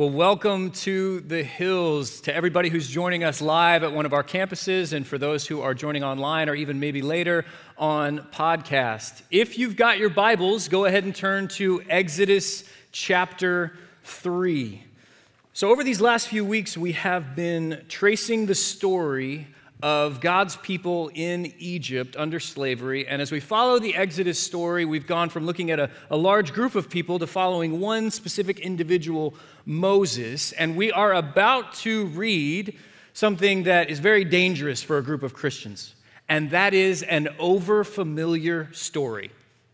Well, welcome to the Hills, to everybody who's joining us live at one of our campuses, and for those who are joining online or even maybe later on podcast. If you've got your Bibles, go ahead and turn to Exodus chapter 3. So, over these last few weeks, we have been tracing the story of God's people in Egypt under slavery. And as we follow the Exodus story, we've gone from looking at a, a, large group of people to following one specific individual, Moses. And we are about to read something that is very dangerous for a group of Christians, and that is an overfamiliar story,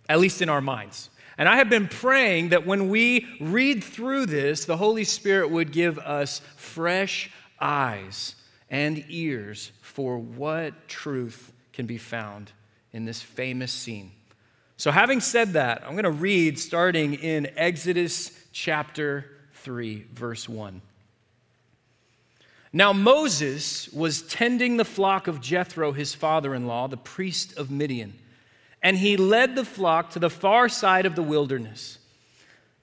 at least in our minds. And I have been praying that when we read through this, the Holy Spirit would give us fresh eyes and ears for what truth can be found in this famous scene. So, having said that, I'm going to read starting in Exodus chapter 3, verse 1. Now, Moses was tending the flock of Jethro, his father in law, the priest of Midian, and he led the flock to the far side of the wilderness.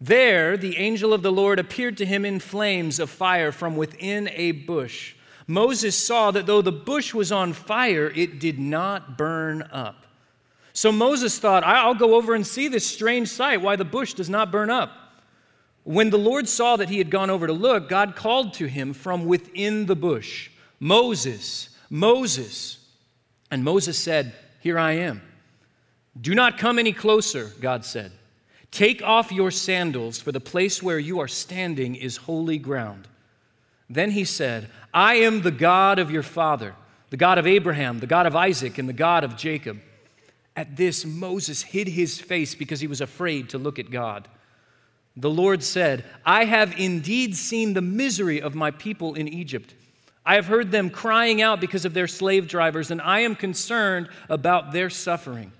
There, the angel of the Lord appeared to him in flames of fire from within a bush. Moses saw that though the bush was on fire, it did not burn up. So Moses thought, I'll go over and see this strange sight, why the bush does not burn up. When the Lord saw that he had gone over to look, God called to him from within the bush, Moses, Moses. And Moses said, Here I am. Do not come any closer, God said. Take off your sandals, for the place where you are standing is holy ground. Then he said, I am the God of your father, the God of Abraham, the God of Isaac, and the God of Jacob. At this, Moses hid his face because he was afraid to look at God. The Lord said, I have indeed seen the misery of my people in Egypt. I have heard them crying out because of their slave drivers, and I am concerned about their suffering.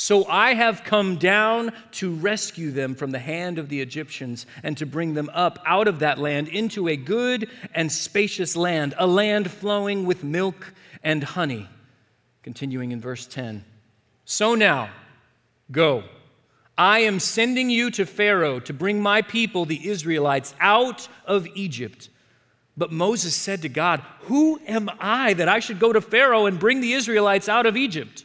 So I have come down to rescue them from the hand of the Egyptians and to bring them up out of that land into a good and spacious land, a land flowing with milk and honey. Continuing in verse 10. So now, go. I am sending you to Pharaoh to bring my people, the Israelites, out of Egypt. But Moses said to God, Who am I that I should go to Pharaoh and bring the Israelites out of Egypt?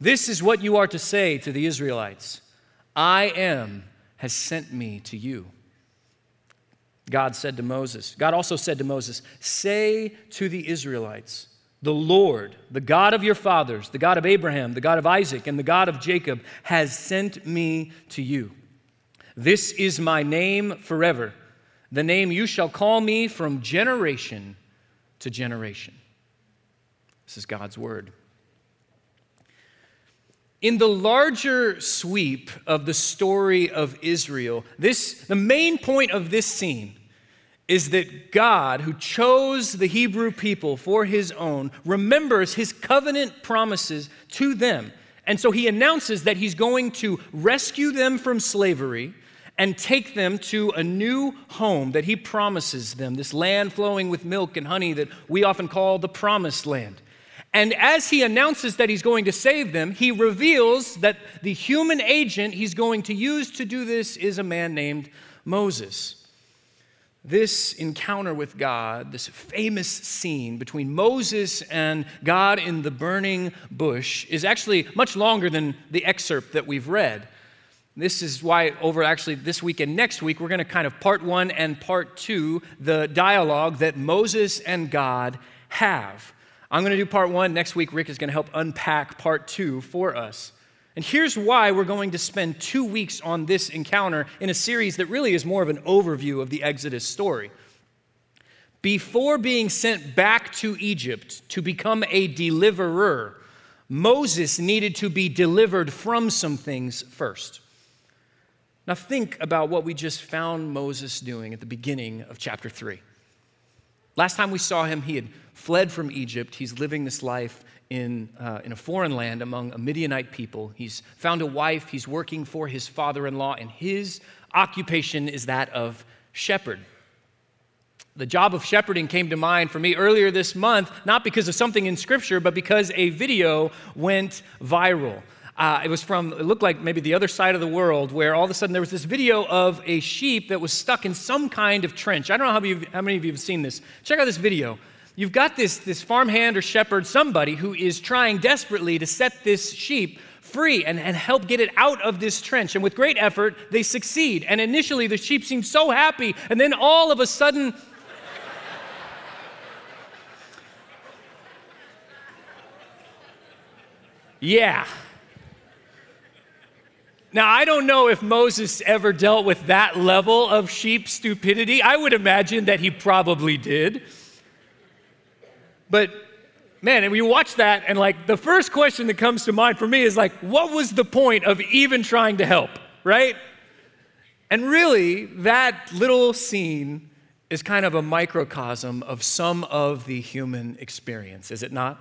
This is what you are to say to the Israelites I am has sent me to you. God said to Moses, God also said to Moses, Say to the Israelites, the Lord, the God of your fathers, the God of Abraham, the God of Isaac, and the God of Jacob, has sent me to you. This is my name forever, the name you shall call me from generation to generation. This is God's word. In the larger sweep of the story of Israel, this, the main point of this scene is that God, who chose the Hebrew people for his own, remembers his covenant promises to them. And so he announces that he's going to rescue them from slavery and take them to a new home that he promises them, this land flowing with milk and honey that we often call the promised land. And as he announces that he's going to save them, he reveals that the human agent he's going to use to do this is a man named Moses. This encounter with God, this famous scene between Moses and God in the burning bush, is actually much longer than the excerpt that we've read. This is why, over actually this week and next week, we're going to kind of part one and part two the dialogue that Moses and God have. I'm going to do part one. Next week, Rick is going to help unpack part two for us. And here's why we're going to spend two weeks on this encounter in a series that really is more of an overview of the Exodus story. Before being sent back to Egypt to become a deliverer, Moses needed to be delivered from some things first. Now, think about what we just found Moses doing at the beginning of chapter 3. Last time we saw him, he had fled from Egypt. He's living this life in, uh, in a foreign land among a Midianite people. He's found a wife. He's working for his father in law, and his occupation is that of shepherd. The job of shepherding came to mind for me earlier this month, not because of something in Scripture, but because a video went viral. Uh, it was from, it looked like maybe the other side of the world, where all of a sudden there was this video of a sheep that was stuck in some kind of trench. I don't know how many, many of you have seen this. Check out this video. You've got this, this farmhand or shepherd, somebody who is trying desperately to set this sheep free and, and help get it out of this trench. And with great effort, they succeed. And initially, the sheep seem so happy, and then all of a sudden, yeah. Now, I don't know if Moses ever dealt with that level of sheep stupidity. I would imagine that he probably did. But man, and we watch that, and like the first question that comes to mind for me is like, what was the point of even trying to help, right? And really, that little scene is kind of a microcosm of some of the human experience, is it not?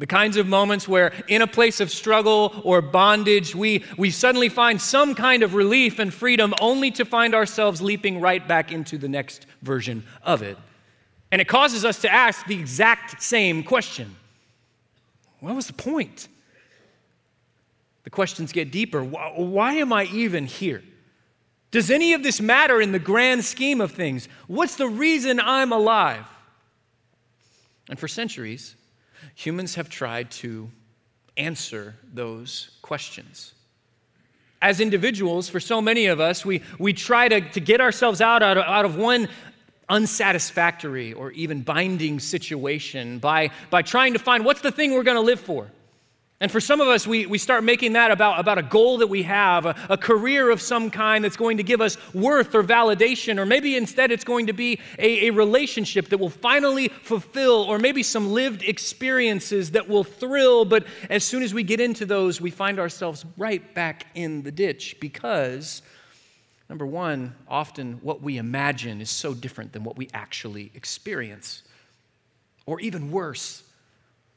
The kinds of moments where, in a place of struggle or bondage, we, we suddenly find some kind of relief and freedom only to find ourselves leaping right back into the next version of it. And it causes us to ask the exact same question What was the point? The questions get deeper. Why, why am I even here? Does any of this matter in the grand scheme of things? What's the reason I'm alive? And for centuries, humans have tried to answer those questions. As individuals, for so many of us, we, we try to, to get ourselves out, out, of, out of one unsatisfactory or even binding situation by, by trying to find what's the thing we're going to live for. And for some of us, we, we start making that about, about a goal that we have, a, a, career of some kind that's going to give us worth or validation, or maybe instead it's going to be a, a relationship that will finally fulfill, or maybe some lived experiences that will thrill. But as soon as we get into those, we find ourselves right back in the ditch because, number one, often what we imagine is so different than what we actually experience. Or even worse,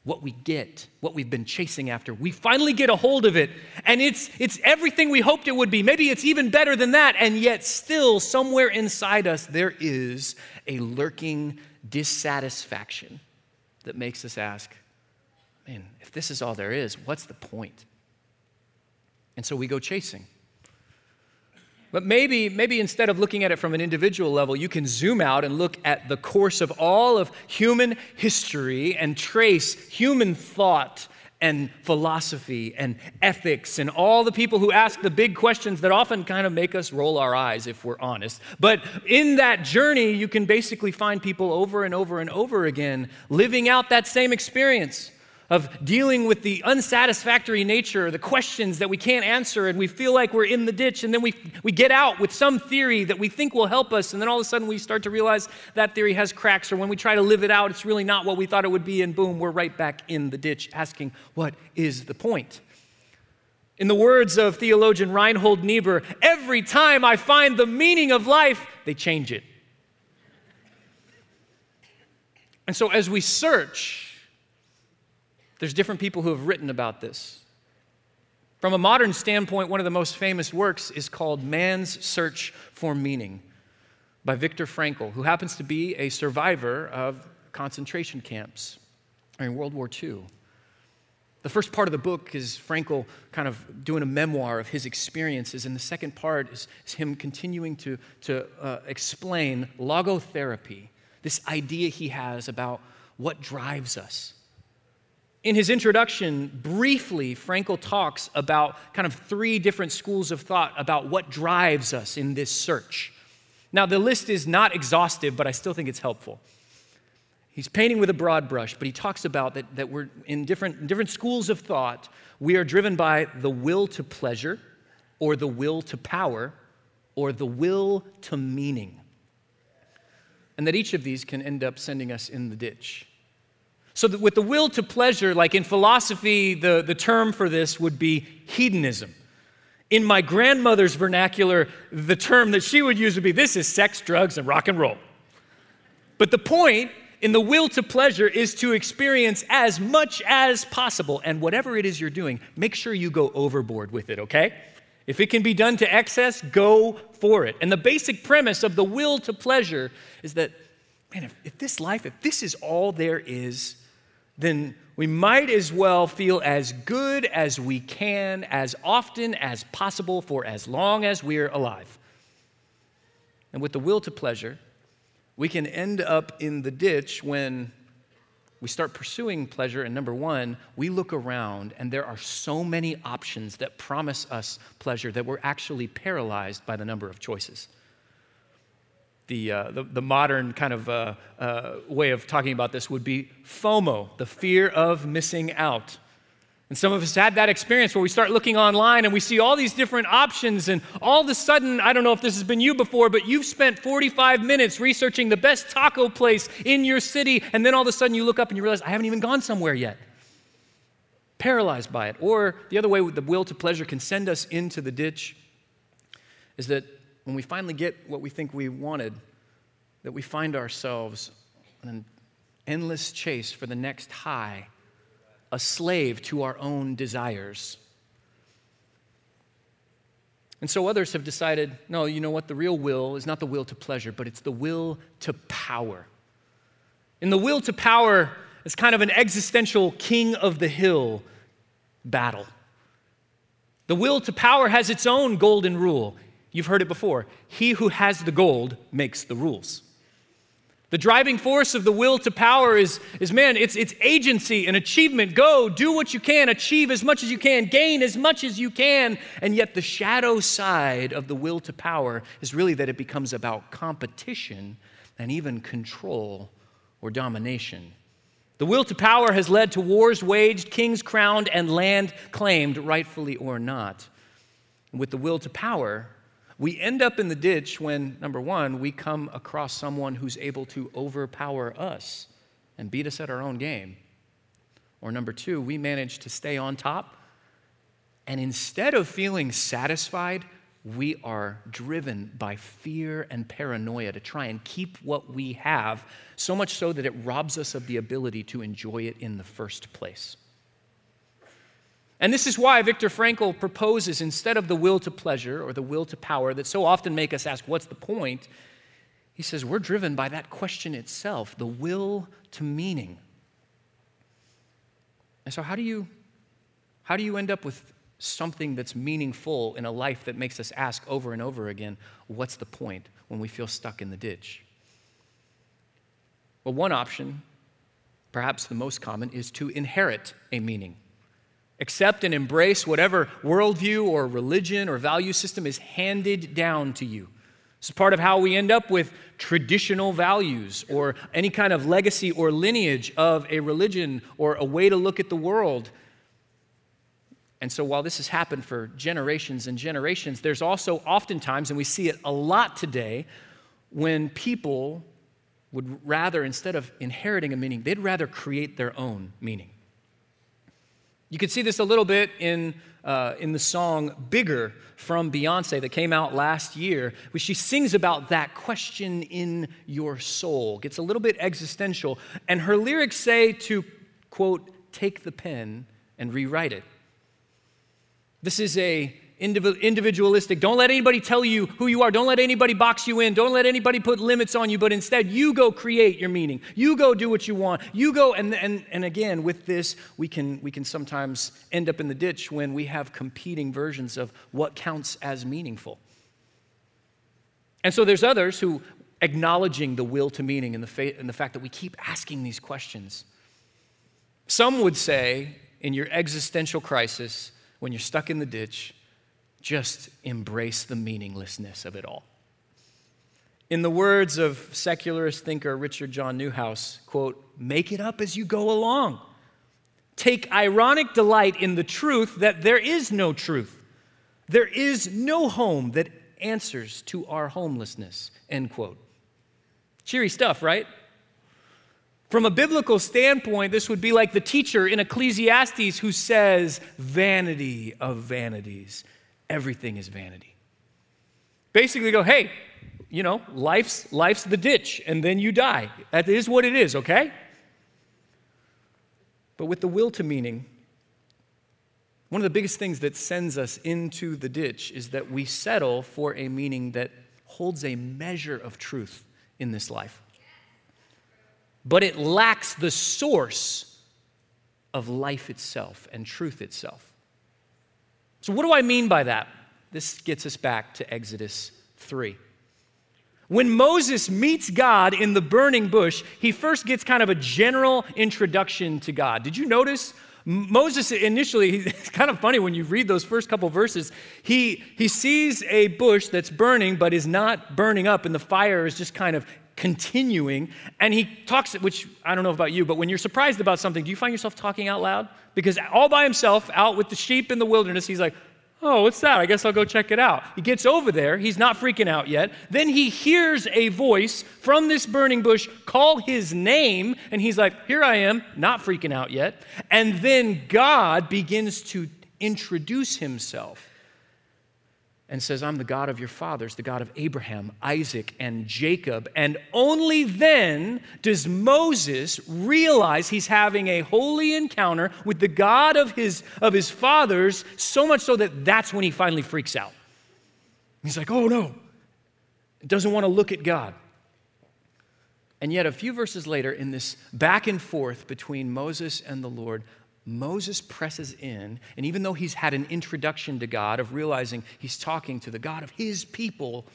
what we get, what we've been chasing after. We finally get a hold of it, and it's, it's everything we hoped it would be. Maybe it's even better than that, and yet, still, somewhere inside us, there is a lurking dissatisfaction that makes us ask, man, if this is all there is, what's the point? And so we go chasing. But maybe, maybe instead of looking at it from an individual level, you can zoom out and look at the course of all of human history and trace human thought and philosophy and ethics and all the people who ask the big questions that often kind of make us roll our eyes if we're honest. But in that journey, you can basically find people over and over and over again living out that same experience of dealing with the unsatisfactory nature, the questions that we can't answer, and we feel like we're in the ditch, and then we, we get out with some theory that we think will help us, and then all of a sudden we start to realize that theory has cracks, or when we try to live it out, it's really not what we thought it would be, and boom, we're right back in the ditch asking, what is the point? In the words of theologian Reinhold Niebuhr, every time I find the meaning of life, they change it. And so as we search, there's different people who have written about this. From a modern standpoint, one of the most famous works is called Man's Search for Meaning by Viktor Frankl, who happens to be a survivor of concentration camps during World War II. The first part of the book is Frankl kind of doing a memoir of his experiences, and the second part is, is him continuing to, to uh, explain logotherapy, this idea he has about what drives us in his introduction, briefly, Frankl talks about kind of three different schools of thought about what drives us in this search. Now, the list is not exhaustive, but I still think it's helpful. He's painting with a broad brush, but he talks about that, that we're in different, different schools of thought, we are driven by the will to pleasure, or the will to power, or the will to meaning. And that each of these can end up sending us in the ditch. So, with the will to pleasure, like in philosophy, the, the term for this would be hedonism. In my grandmother's vernacular, the term that she would use would be this is sex, drugs, and rock and roll. But the point in the will to pleasure is to experience as much as possible. And whatever it is you're doing, make sure you go overboard with it, okay? If it can be done to excess, go for it. And the basic premise of the will to pleasure is that, man, if, if this life, if this is all there is, then we might as well feel as good as we can, as often as possible, for as long as we're alive. And with the will to pleasure, we can end up in the ditch when we start pursuing pleasure, and number one, we look around and there are so many options that promise us pleasure that we're actually paralyzed by the number of choices. The, uh, the, the, modern kind of uh, uh, way of talking about this would be FOMO, the fear of missing out. And some of us had that experience where we start looking online and we see all these different options, and all of a sudden, I don't know if this has been you before, but you've spent 45 minutes researching the best taco place in your city, and then all of a sudden you look up and you realize, I haven't even gone somewhere yet. Paralyzed by it. Or the other way the will to pleasure can send us into the ditch is that when we finally get what we think we wanted, that we find ourselves on an endless chase for the next high a slave to our own desires. And so others have decided no, you know what? The real will is not the will to pleasure, but it's the will to power. And the will to power, is kind of an existential king of the hill battle. The will to power has its own golden rule. You've heard it before. He who has the gold makes the rules. The driving force of the will to power is, is man, it's, it's agency and achievement. Go, do what you can, achieve as much as you can, gain as much as you can. And yet, the shadow side of the will to power is really that it becomes about competition and even control or domination. The will to power has led to wars waged, kings crowned, and land claimed, rightfully or not. with the will to power, we end up in the ditch when, number one, we come across someone who's able to overpower us and beat us at our own game. Or number two, we manage to stay on top, and instead of feeling satisfied, we are driven by fear and paranoia to try and keep what we have, so much so that it robs us of the ability to enjoy it in the first place. And this is why Viktor Frankl proposes instead of the will to pleasure or the will to power that so often make us ask, what's the point? He says, we're driven by that question itself, the will to meaning. And so, how do you, how do you end up with something that's meaningful in a life that makes us ask over and over again, what's the point when we feel stuck in the ditch? Well, one option, perhaps the most common, is to inherit a meaning. Accept and embrace whatever worldview or religion or value system is handed down to you. It's part of how we end up with traditional values or any kind of legacy or lineage of a religion or a way to look at the world. And so, while this has happened for generations and generations, there's also oftentimes, and we see it a lot today, when people would rather, instead of inheriting a meaning, they'd rather create their own meaning. You can see this a little bit in, uh, in the song Bigger from Beyonce that came out last year, where she sings about that question in your soul. Gets a little bit existential. And her lyrics say to, quote, take the pen and rewrite it. This is a individualistic. Don't let anybody tell you who you are. Don't let anybody box you in. Don't let anybody put limits on you, but instead you go create your meaning. You go do what you want. You go, and, and, and again, with this, we can, we can sometimes end up in the ditch when we have competing versions of what counts as meaningful. And so there's others who, acknowledging the will to meaning and the, fa- and the fact that we keep asking these questions. Some would say, in your existential crisis, when you're stuck in the ditch, just embrace the meaninglessness of it all. In the words of secularist thinker Richard John Neuhaus, quote, make it up as you go along. Take ironic delight in the truth that there is no truth. There is no home that answers to our homelessness, end quote. Cheery stuff, right? From a biblical standpoint, this would be like the teacher in Ecclesiastes who says, Vanity of vanities everything is vanity. Basically, go, hey, you know, life's, life's the ditch, and then you die. That is what it is, okay? But with the will to meaning, one of the biggest things that sends us into the ditch is that we settle for a meaning that holds a measure of truth in this life. But it lacks the source of life itself and truth itself. So, what do I mean by that? This gets us back to Exodus 3. When Moses meets God in the burning bush, he first gets kind of a general introduction to God. Did you notice? Moses initially, it's kind of funny when you read those first couple verses. He, he sees a bush that's burning, but is not burning up, and the fire is just kind of continuing. And he talks, which I don't know about you, but when you're surprised about something, do you find yourself talking out loud? Because all by himself, out with the sheep in the wilderness, he's like, Oh, what's that? I guess I'll go check it out. He gets over there. He's not freaking out yet. Then he hears a voice from this burning bush call his name, and he's like, Here I am, not freaking out yet. And then God begins to introduce himself and says, I'm the God of your fathers, the God of Abraham, Isaac, and Jacob. And only then does Moses realize he's having a holy encounter with the God of his, of his fathers, so much so that that's when he finally freaks out. He's like, oh no, doesn't want to look at God. And yet, a few verses later, in this back and forth between Moses and the Lord, Moses presses in, and even though he's had an introduction to God of realizing he's talking to the God of his people,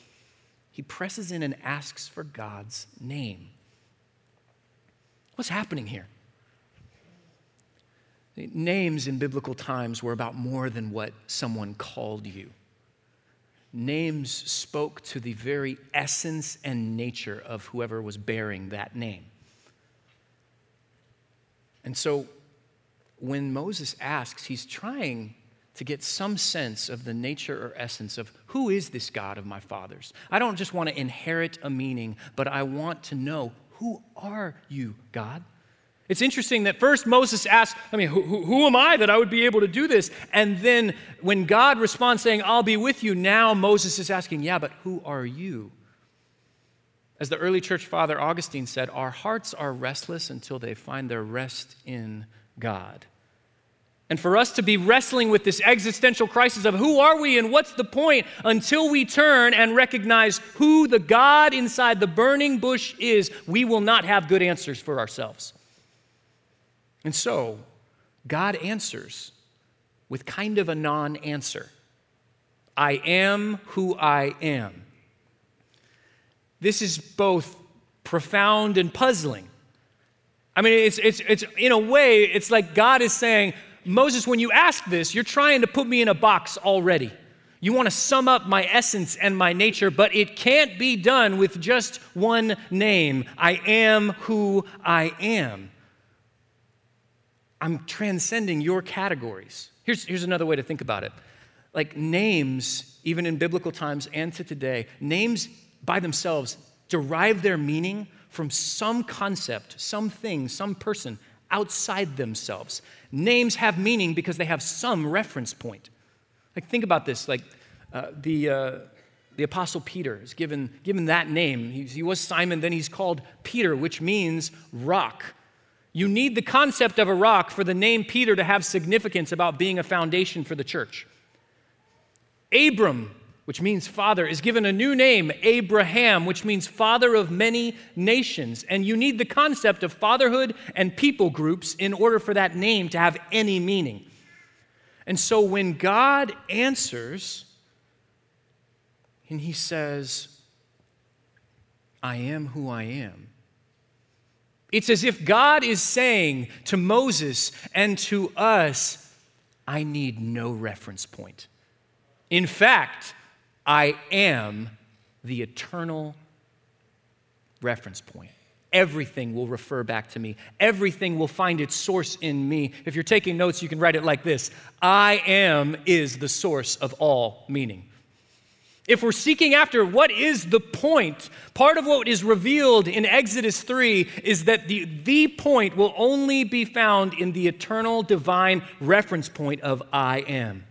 he presses in and asks for God's name. What's happening here? Names in biblical times were about more than what someone called you. Names spoke to the very essence and nature of whoever was bearing that name. And so when Moses asks, he's trying to get some sense of the nature or essence of who is this God of my fathers. I don't just want to inherit a meaning, but I want to know who are you, God? It's interesting that first Moses asked, I mean, who, who, who, am I that I would be able to do this? And then when God responds saying, I'll be with you, now Moses is asking, Yeah, but who are you? As the early church father Augustine said, Our hearts are restless until they find their rest in God. And for us to be wrestling with this existential crisis of who are we and what's the point until we turn and recognize who the God inside the burning bush is, we will not have good answers for ourselves. And so, God answers with kind of a non answer I am who I am. This is both profound and puzzling. I mean, it's, it's, it's in a way, it's like God is saying, Moses, when you ask this, you're trying to put me in a box already. You want to sum up my essence and my nature, but it can't be done with just one name. I am who I am. I'm transcending your categories. Here's, here's another way to think about it. Like names, even in biblical times and to today, names by themselves derive their meaning from some concept, some thing, some person outside themselves. Names have meaning because they have some reference point. Like, think about this. Like, uh, the, uh, the Apostle Peter is given, given that name. He, he was Simon, then he's called Peter, which means rock. You need the concept of a rock for the name Peter to have significance about being a foundation for the church. Abram which means father, is given a new name, Abraham, which means father of many nations. And you need the concept of fatherhood and people groups in order for that name to have any meaning. And so when God answers, and he says, I am who I am. It's as if God is saying to Moses and to us, I need no reference point. In fact, I am the eternal reference point. Everything will refer back to me. Everything will find its source in me. If you're taking notes, you can write it like this I am is the source of all meaning. If we're seeking after what is the point, part of what is revealed in Exodus 3 is that the, the point will only be found in the eternal divine reference point of I am,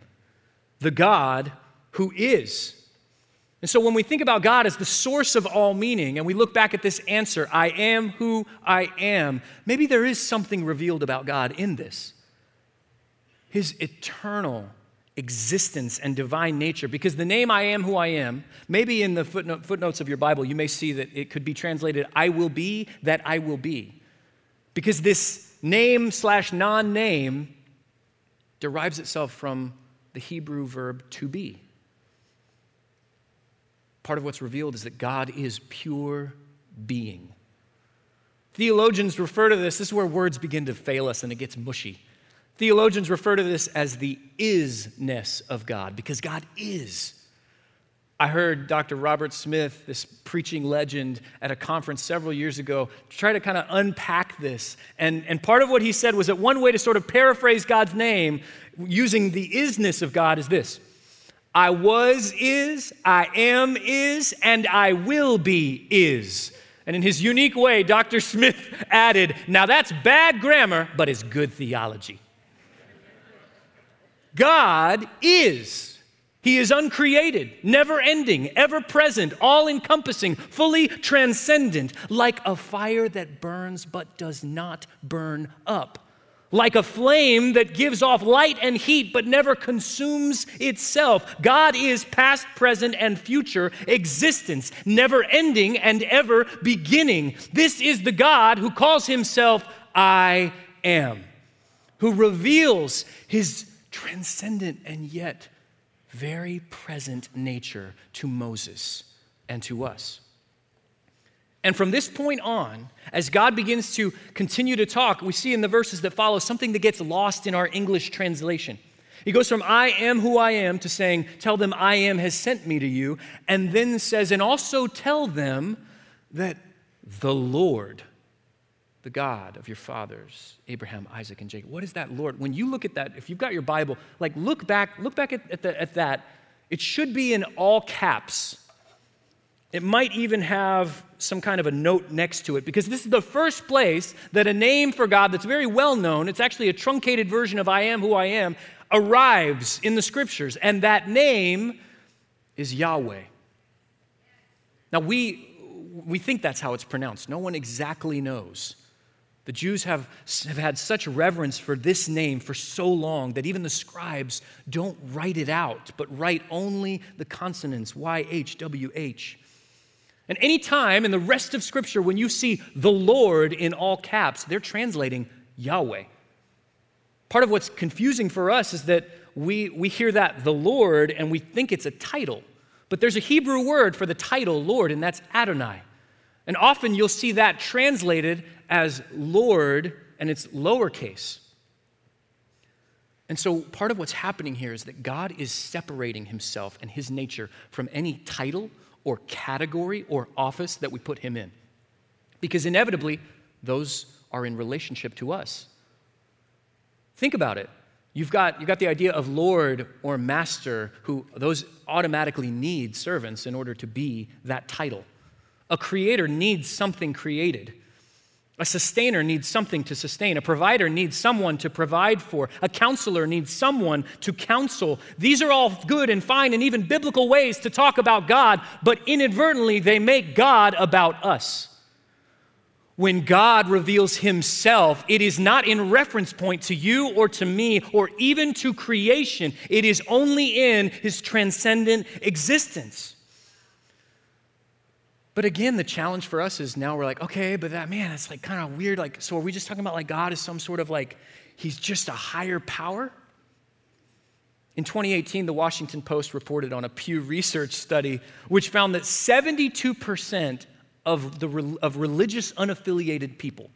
the God who is And so when we think about God as the source of all meaning, and we look back at this answer, I am who I am, maybe there is something revealed about God in this. His eternal existence and divine nature. Because the name I am who I am, maybe in the footnote, footnotes of your Bible, you may see that it could be translated, I will be that I will be. Because this name slash non name derives itself from the Hebrew verb to be. Part of what's revealed is that God is pure being. Theologians refer to this, this is where words begin to fail us and it gets mushy. Theologians refer to this as the isness of God, because God is. I heard Dr. Robert Smith, this preaching legend, at a conference several years ago, try to kind of unpack this. And, and part of what he said was that one way to sort of paraphrase God's name using the isness of God is this I was is, I am is, and I will be is. And in his unique way, Dr. Smith added, Now that's bad grammar, but it's good theology. God is. He is uncreated, never ending, ever present, all encompassing, fully transcendent, like a fire that burns but does not burn up, like a flame that gives off light and heat but never consumes itself. God is past, present, and future existence, never ending and ever beginning. This is the God who calls himself I am, who reveals his transcendent and yet very present nature to Moses and to us. And from this point on, as God begins to continue to talk, we see in the verses that follow something that gets lost in our English translation. He goes from I am who I am to saying, Tell them I am has sent me to you, and then says, And also tell them that the Lord the God of your fathers, Abraham, Isaac, and Jacob. What is that, Lord? When you look at that, if you've got your Bible, like look back, look back at, at, the, at that. It should be in all caps. It might even have some kind of a note next to it because this is the first place that a name for God that's very well known, it's actually a truncated version of I am who I am, arrives in the scriptures. And that name is Yahweh. Now, we, we think that's how it's pronounced. No one exactly knows. The Jews have, have had such reverence for this name for so long that even the scribes don't write it out, but write only the consonants YHWH. And any time in the rest of Scripture when you see the Lord in all caps, they're translating Yahweh. Part of what's confusing for us is that we, we hear that, the Lord, and we think it's a title. But there's a Hebrew word for the title Lord, and that's Adonai. And often you'll see that translated as Lord, and it's lowercase. And so, part of what's happening here is that God is separating himself and his nature from any title or category or office that we put him in. Because inevitably, those are in relationship to us. Think about it. You've got, you've got the idea of Lord or Master, who those automatically need servants in order to be that title. A creator needs something created. A sustainer needs something to sustain. A provider needs someone to provide for. A counselor needs someone to counsel. These are all good and fine and even biblical ways to talk about God, but inadvertently they make God about us. When God reveals himself, it is not in reference point to you or to me or even to creation. It is only in his transcendent existence. But again, the challenge for us is now we're like, okay, but that man, it's like kind of weird. Like, so are we just talking about like God is some sort of like, he's just a higher power? In 2018, the Washington Post reported on a Pew Research study which found that 72% of, the, of religious unaffiliated people,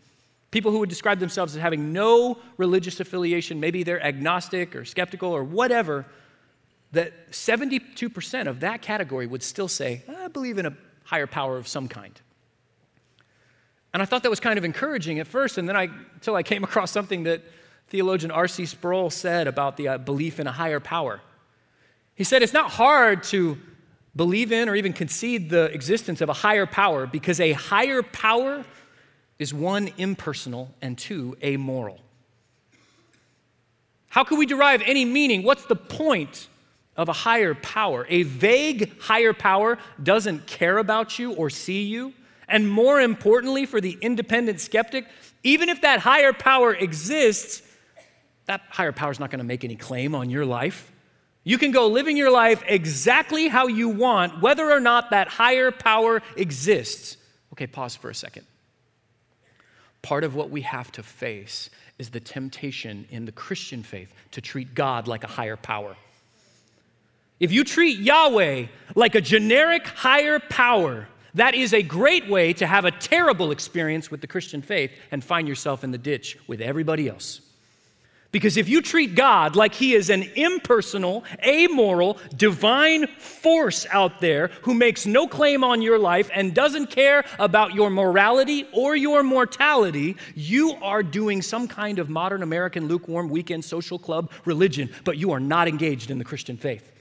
people who would describe themselves as having no religious affiliation, maybe they're agnostic or skeptical or whatever, that 72% of that category would still say, I believe in a higher power of some kind. And I thought that was kind of encouraging at first, and then I, until I came across something that theologian R.C. Sproul said about the uh, belief in a higher power. He said it's not hard to believe in or even concede the existence of a higher power because a higher power is one, impersonal, and two, amoral. How can we derive any meaning? What's the point of a higher power. A vague higher power doesn't care about you or see you. And more importantly, for the independent skeptic, even if that higher power exists, that higher power is not going to make any claim on your life. You can go living your life exactly how you want, whether or not that higher power exists. Okay, pause for a second. Part of what we have to face is the temptation in the Christian faith to treat God like a higher power. If you treat Yahweh like a generic higher power, that is a great way to have a terrible experience with the Christian faith and find yourself in the ditch with everybody else. Because if you treat God like He is an impersonal, amoral, divine force out there who makes no claim on your life and doesn't care about your morality or your mortality, you are doing some kind of modern American lukewarm weekend social club religion, but you are not engaged in the Christian faith.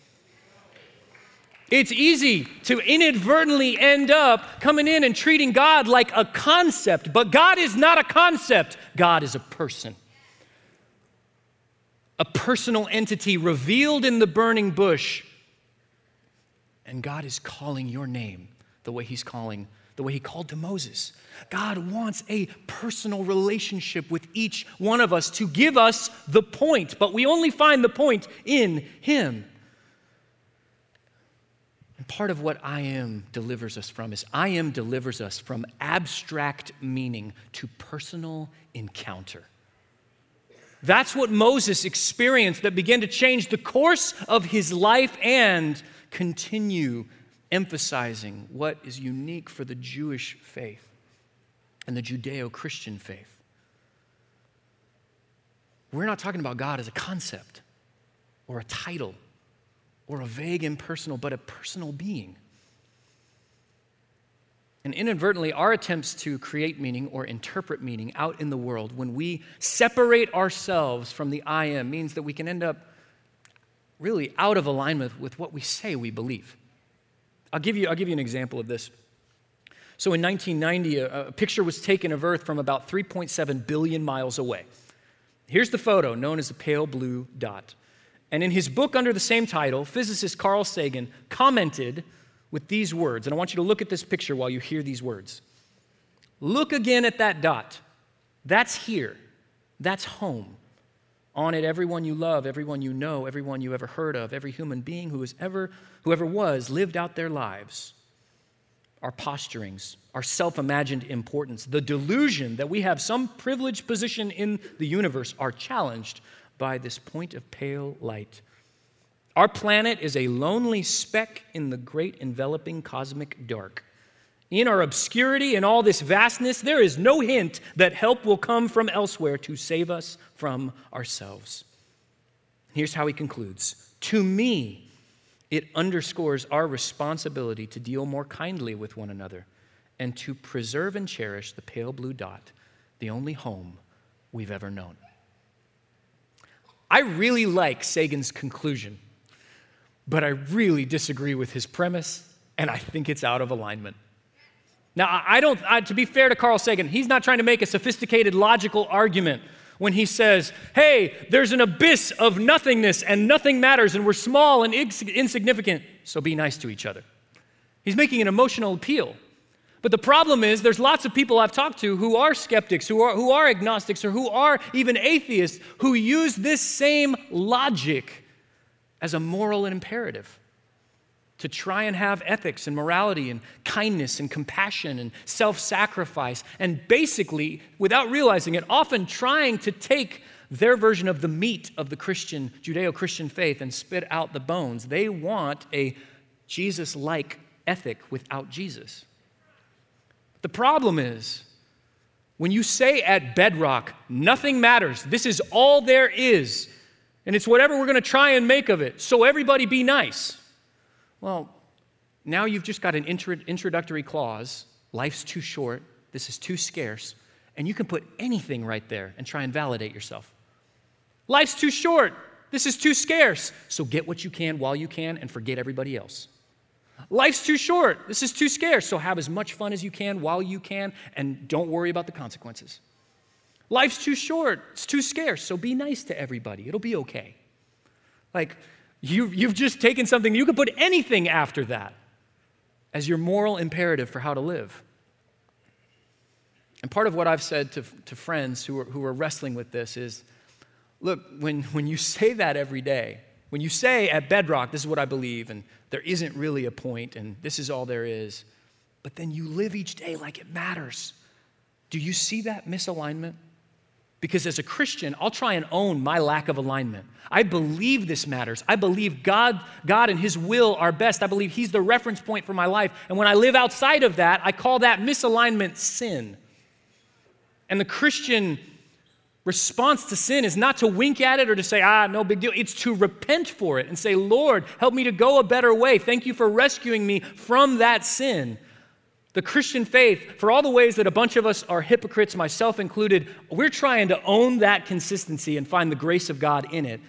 It's easy to inadvertently end up coming in and treating God like a concept, but God is not a concept, God is a person. A personal entity revealed in the burning bush. And God is calling your name the way He's calling, the way He called to Moses. God wants a personal relationship with each one of us to give us the point, but we only find the point in Him. Part of what I am delivers us from is I am delivers us from abstract meaning to personal encounter. That's what Moses experienced that began to change the course of his life and continue emphasizing what is unique for the Jewish faith and the Judeo Christian faith. We're not talking about God as a concept or a title or a vague impersonal, but a personal being. And inadvertently, our attempts to create meaning or interpret meaning out in the world, when we separate ourselves from the I am, means that we can end up really out of alignment with what we say we believe. I'll give you, I'll give you an example of this. So in 1990, a, a picture was taken of Earth from about 3.7 billion miles away. Here's the photo, known as the pale blue dot. And in his book under the same title, physicist Carl Sagan commented with these words, and I want you to look at this picture while you hear these words. Look again at that dot. That's here. That's home. On it, everyone you love, everyone you know, everyone you ever heard of, every human being who has ever, whoever was, lived out their lives. Our posturings, our self imagined importance, the delusion that we have some privileged position in the universe are challenged by this point of pale light. Our planet is a lonely speck in the great enveloping cosmic dark. In our obscurity and all this vastness, there is no hint that help will come from elsewhere to save us from ourselves. Here's how he concludes To me, it underscores our responsibility to deal more kindly with one another and to preserve and cherish the pale blue dot, the only home we've ever known. I really like Sagan's conclusion, but I really disagree with his premise, and I think it's out of alignment. Now, I don't, I, to be fair to Carl Sagan, he's not trying to make a sophisticated logical argument when he says, hey, there's an abyss of nothingness and nothing matters and we're small and insignificant, so be nice to each other. He's making an emotional appeal. But the problem is, there's lots of people I've talked to who are skeptics, who are, who are agnostics, or who are even atheists, who use this same logic as a moral imperative to try and have ethics and morality and kindness and compassion and self sacrifice, and basically, without realizing it, often trying to take their version of the meat of the Christian, Judeo Christian faith and spit out the bones. They want a Jesus like ethic without Jesus. The problem is, when you say at bedrock, nothing matters, this is all there is, and it's whatever we're going to try and make of it, so everybody be nice. Well, now you've just got an intro- introductory clause. Life's too short, this is too scarce, and you can put anything right there and try and validate yourself. Life's too short, this is too scarce, so get what you can while you can and forget everybody else. Life's too short. This is too scarce. So have as much fun as you can while you can and don't worry about the consequences. Life's too short. It's too scarce. So be nice to everybody. It'll be okay. Like, you've, you've just taken something, you could put anything after that as your moral imperative for how to live. And part of what I've said to, to friends who are, who are wrestling with this is look, when, when you say that every day, when you say at bedrock, this is what I believe, and there isn't really a point, and this is all there is, but then you live each day like it matters, do you see that misalignment? Because as a Christian, I'll try and own my lack of alignment. I believe this matters. I believe God, God and His will are best. I believe He's the reference point for my life. And when I live outside of that, I call that misalignment sin. And the Christian response to sin is not to wink at it or to say, ah, no big deal. It's to repent for it and say, Lord, help me to go a better way. Thank you for rescuing me from that sin. The Christian faith, for all the ways that a bunch of us are hypocrites, myself included, we're trying to own that consistency and find the grace of God in it.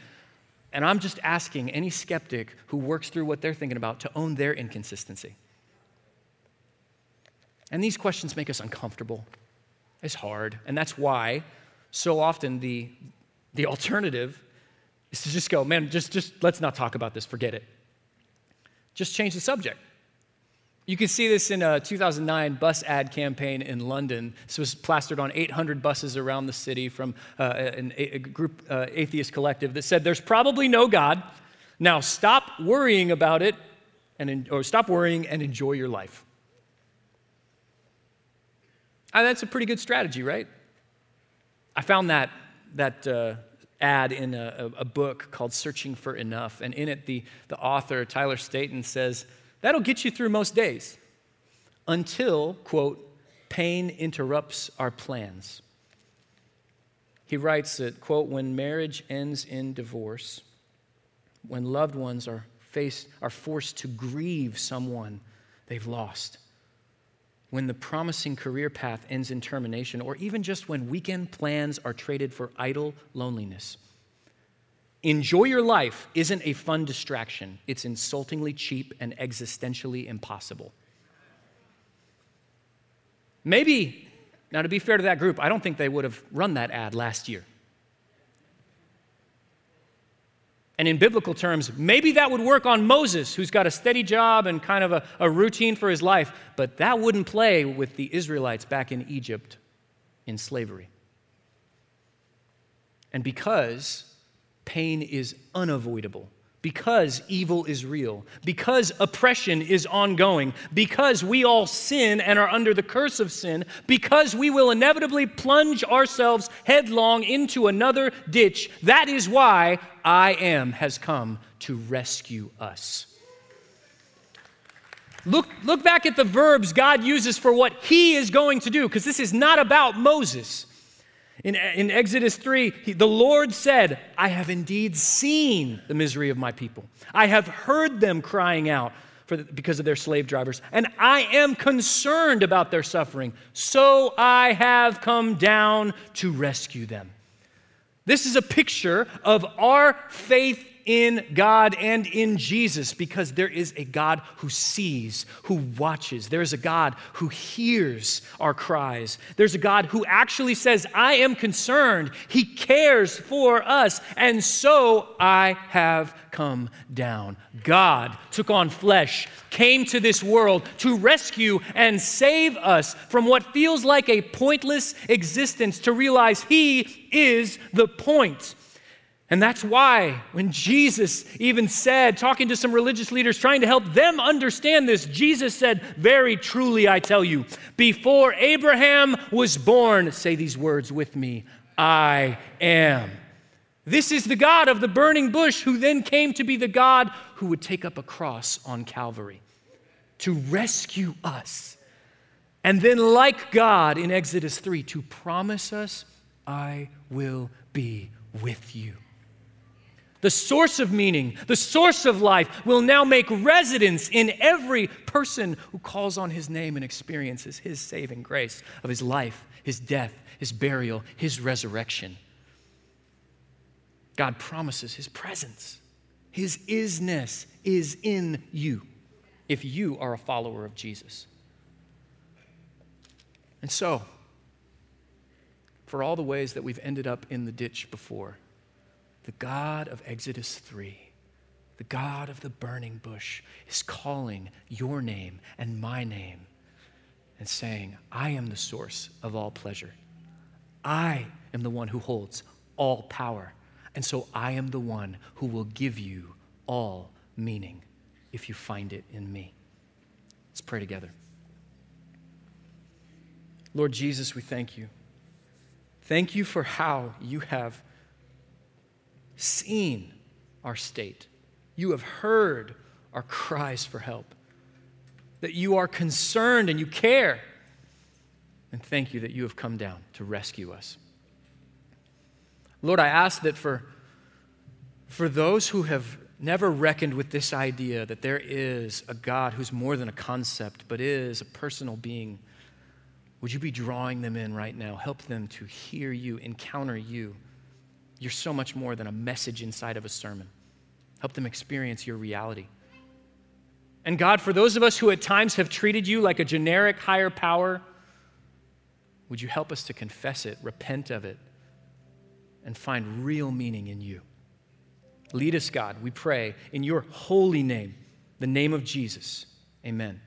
And I'm just asking any skeptic who works through what they're thinking about to own their inconsistency. And these questions make us uncomfortable. It's hard. And that's why so often the, the alternative is to just go, man, just, just let's not talk about this, forget it. Just change the subject. You can see this in a 2009 bus ad campaign in London. This was plastered on 800 buses around the city from uh, an, a group, uh, atheist collective, that said, There's probably no God. Now stop worrying about it, and, or stop worrying and enjoy your life. And that's a pretty good strategy, right? I found that, that uh, ad in a, a, book called Searching for Enough. And in it, the, the author, Tyler Staton, says, That'll get you through most days until, quote, pain interrupts our plans. He writes that, quote, when marriage ends in divorce, when loved ones are, faced, are forced to grieve someone they've lost, when the promising career path ends in termination, or even just when weekend plans are traded for idle loneliness. Enjoy your life isn't a fun distraction, it's insultingly cheap and existentially impossible. Maybe, now to be fair to that group, I don't think they would have run that ad last year. And in biblical terms, maybe that would work on Moses, who's got a steady job and kind of a, a, routine for his life, but that wouldn't play with the Israelites back in Egypt in slavery. And because pain is unavoidable, because evil is real, because oppression is ongoing, because we all sin and are under the curse of sin, because we will inevitably plunge ourselves headlong into another ditch. That is why I am has come to rescue us. Look, look back at the verbs God uses for what He is going to do, because this is not about Moses. In, in Exodus 3, he, the Lord said, I have indeed seen the misery of my people. I have heard them crying out for the, because of their slave drivers, and I am concerned about their suffering. So I have come down to rescue them. This is a picture of our faith in God and in Jesus because there is a God who sees, who watches. There is a God who hears our cries. There's a God who actually says, I am concerned. He cares for us. And so I have come down. God took on flesh, came to this world to rescue and save us from what feels like a pointless existence, to realize He is the point. And that's why when Jesus even said, talking to some religious leaders, trying to help them understand this, Jesus said, Very truly, I tell you, before Abraham was born, say these words with me I am. This is the God of the burning bush who then came to be the God who would take up a cross on Calvary to rescue us. And then, like God in Exodus 3, to promise us, I will be with you the source of meaning, the source of life, will now make residence in every person who calls on his name and experiences his saving grace of his life, his death, his burial, his resurrection. God promises his presence, his isness is in you if you are a follower of Jesus. And so, for all the ways that we've ended up in the ditch before, the God of Exodus 3, the God of the burning bush, is calling your name and my name and saying, I am the source of all pleasure. I am the one who holds all power. And so I am the one who will give you all meaning if you find it in me. Let's pray together. Lord Jesus, we thank you. Thank you for how you have seen our state. You have heard our cries for help. That you are concerned and you care. And thank you that you have come down to rescue us. Lord, I ask that for, for those who have never reckoned with this idea that there is a God who's more than a concept, but is a personal being would you be drawing them in right now? Help them to hear you, encounter you. You're so much more than a message inside of a sermon. Help them experience your reality. And God, for those of us who at times have treated you like a generic higher power, would you help us to confess it, repent of it, and find real meaning in you? Lead us, God, we pray, in your holy name, the name of Jesus. Amen.